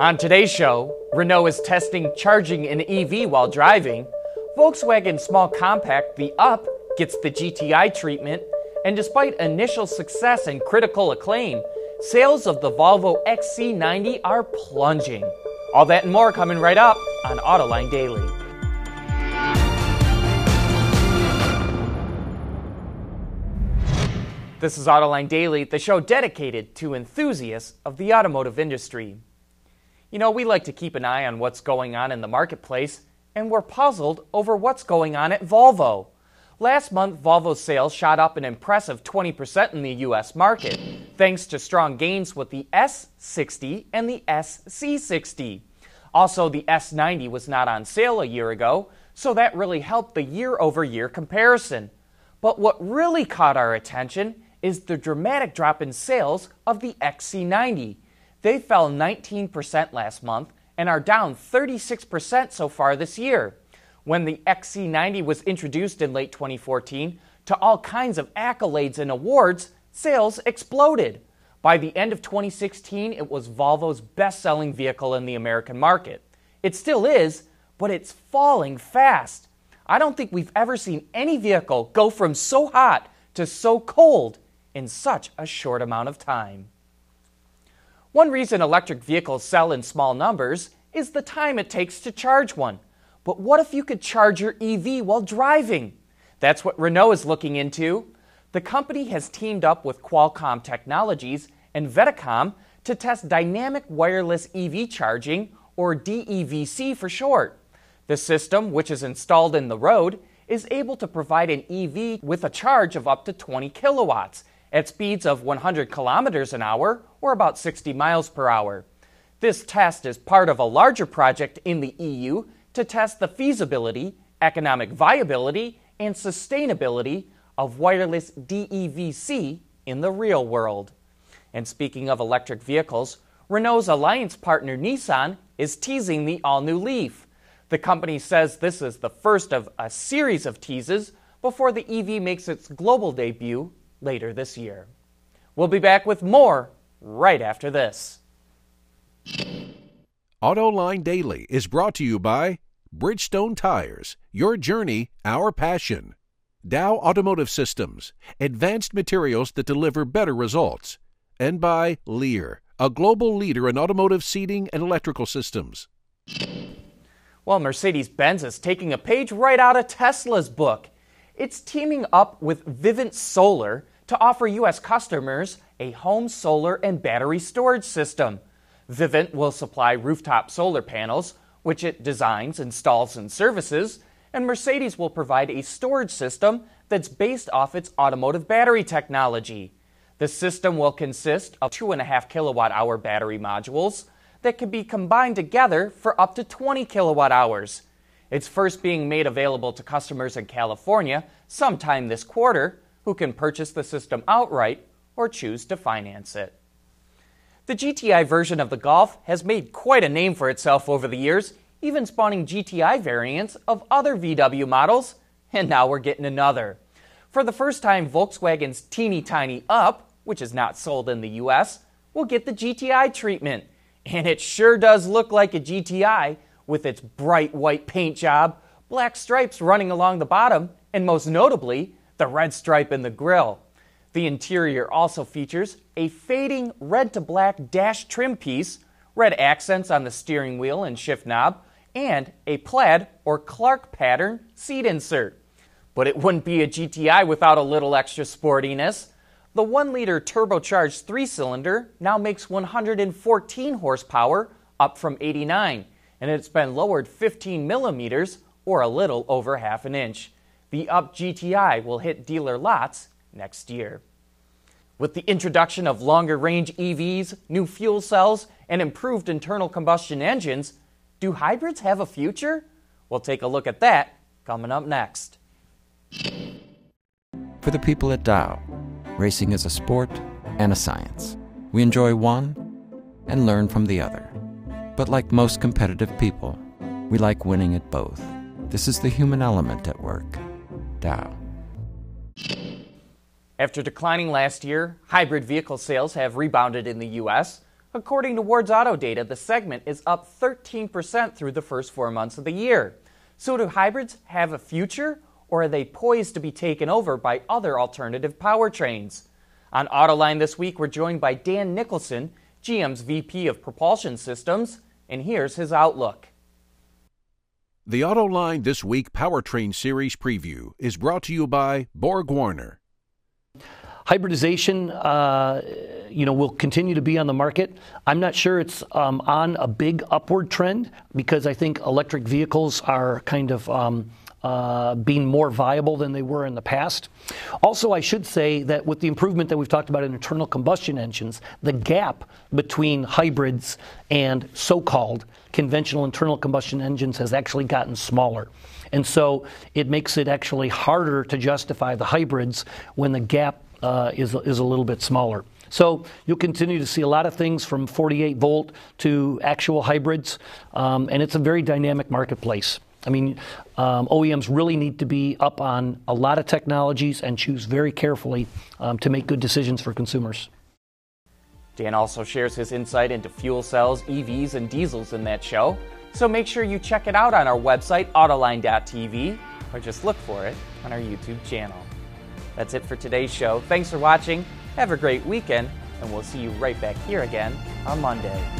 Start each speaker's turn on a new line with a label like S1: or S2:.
S1: On today's show, Renault is testing charging an EV while driving. Volkswagen small compact, the Up, gets the GTI treatment. And despite initial success and critical acclaim, sales of the Volvo XC90 are plunging. All that and more coming right up on Autoline Daily. This is Autoline Daily, the show dedicated to enthusiasts of the automotive industry. You know, we like to keep an eye on what's going on in the marketplace, and we're puzzled over what's going on at Volvo. Last month, Volvo's sales shot up an impressive 20% in the US market, thanks to strong gains with the S60 and the XC60. Also, the S90 was not on sale a year ago, so that really helped the year over year comparison. But what really caught our attention is the dramatic drop in sales of the XC90. They fell 19% last month and are down 36% so far this year. When the XC90 was introduced in late 2014 to all kinds of accolades and awards, sales exploded. By the end of 2016, it was Volvo's best selling vehicle in the American market. It still is, but it's falling fast. I don't think we've ever seen any vehicle go from so hot to so cold in such a short amount of time. One reason electric vehicles sell in small numbers is the time it takes to charge one. But what if you could charge your EV while driving? That's what Renault is looking into. The company has teamed up with Qualcomm Technologies and Vedecom to test dynamic wireless EV charging, or DEVC for short. The system, which is installed in the road, is able to provide an EV with a charge of up to 20 kilowatts at speeds of 100 kilometers an hour or about 60 miles per hour. This test is part of a larger project in the EU to test the feasibility, economic viability, and sustainability of wireless DEVC in the real world. And speaking of electric vehicles, Renault's alliance partner Nissan is teasing the all new Leaf. The company says this is the first of a series of teases before the EV makes its global debut later this year. We'll be back with more right after this.
S2: AutoLine Daily is brought to you by Bridgestone Tires, your journey, our passion. Dow Automotive Systems, advanced materials that deliver better results. And by Lear, a global leader in automotive seating and electrical systems.
S1: Well, Mercedes Benz is taking a page right out of Tesla's book. It's teaming up with Vivint Solar to offer U.S. customers a home solar and battery storage system. Vivint will supply rooftop solar panels, which it designs, installs, and services, and Mercedes will provide a storage system that's based off its automotive battery technology. The system will consist of 2.5 kilowatt hour battery modules that can be combined together for up to 20 kilowatt hours. It's first being made available to customers in California sometime this quarter, who can purchase the system outright or choose to finance it. The GTI version of the Golf has made quite a name for itself over the years, even spawning GTI variants of other VW models, and now we're getting another. For the first time, Volkswagen's teeny tiny Up, which is not sold in the US, will get the GTI treatment. And it sure does look like a GTI with its bright white paint job, black stripes running along the bottom, and most notably, the red stripe in the grille. The interior also features a fading red to black dash trim piece, red accents on the steering wheel and shift knob, and a plaid or Clark pattern seat insert. But it wouldn't be a GTI without a little extra sportiness. The 1 liter turbocharged 3 cylinder now makes 114 horsepower, up from 89, and it's been lowered 15 millimeters, or a little over half an inch. The Up GTI will hit dealer lots next year. With the introduction of longer range EVs, new fuel cells, and improved internal combustion engines, do hybrids have a future? We'll take a look at that coming up next.
S3: For the people at Dow, racing is a sport and a science. We enjoy one and learn from the other. But like most competitive people, we like winning at both. This is the human element at work. Dow.
S1: After declining last year, hybrid vehicle sales have rebounded in the U.S. According to Ward's Auto data, the segment is up 13% through the first four months of the year. So, do hybrids have a future, or are they poised to be taken over by other alternative powertrains? On Autoline this week, we're joined by Dan Nicholson, GM's VP of Propulsion Systems, and here's his outlook.
S2: The Autoline This Week Powertrain Series preview is brought to you by Borg Warner.
S4: Hybridization, uh, you know, will continue to be on the market. I'm not sure it's um, on a big upward trend because I think electric vehicles are kind of um, uh, being more viable than they were in the past. Also, I should say that with the improvement that we've talked about in internal combustion engines, the gap between hybrids and so called conventional internal combustion engines has actually gotten smaller. And so it makes it actually harder to justify the hybrids when the gap uh, is, is a little bit smaller. So you'll continue to see a lot of things from 48 volt to actual hybrids, um, and it's a very dynamic marketplace. I mean, um, OEMs really need to be up on a lot of technologies and choose very carefully um, to make good decisions for consumers.
S1: Dan also shares his insight into fuel cells, EVs, and diesels in that show. So make sure you check it out on our website, Autoline.tv, or just look for it on our YouTube channel. That's it for today's show. Thanks for watching. Have a great weekend, and we'll see you right back here again on Monday.